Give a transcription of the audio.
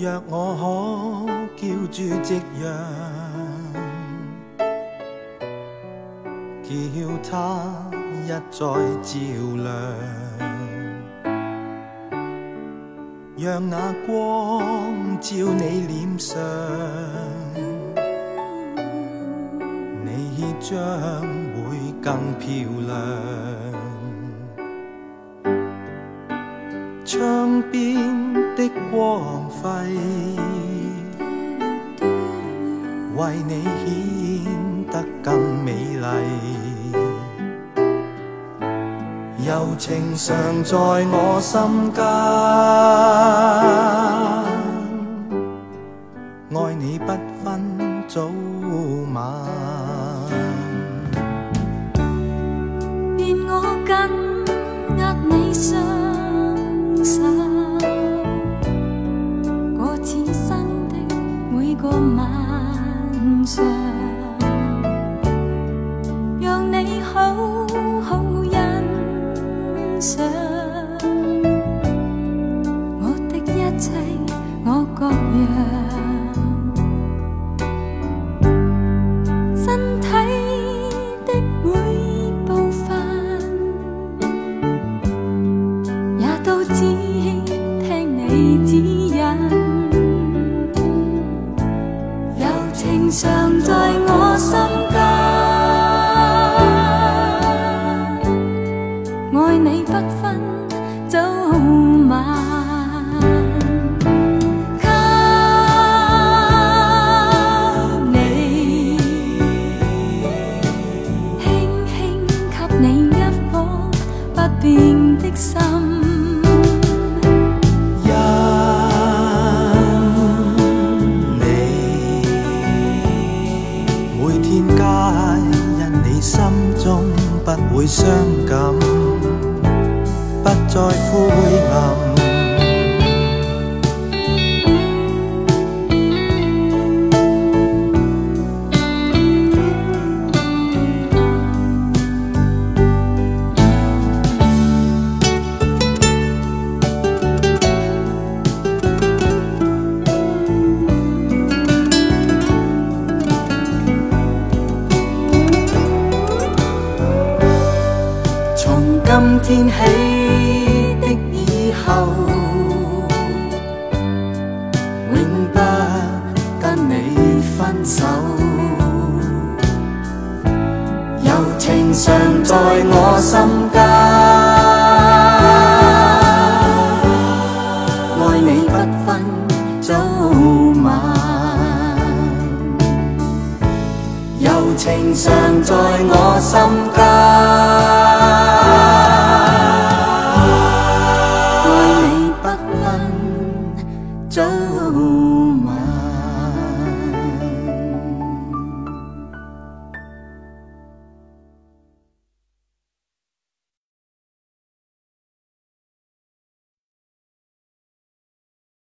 若我可叫住夕阳，叫它一再照亮，让那光照你脸上，你将会更漂亮。窗边。的光辉，为你显得更美丽。柔情常在我心间，爱你不分早晚。过漫上。常在我心间，爱你不分早晚，给你，轻轻给你一颗不变的心。不会伤感，不再灰暗。天起的以后，永不跟你分手。柔情常在我心间，爱你不分早晚。柔情常在我心间。